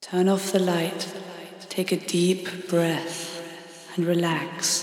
Turn off the light, take a deep breath, and relax.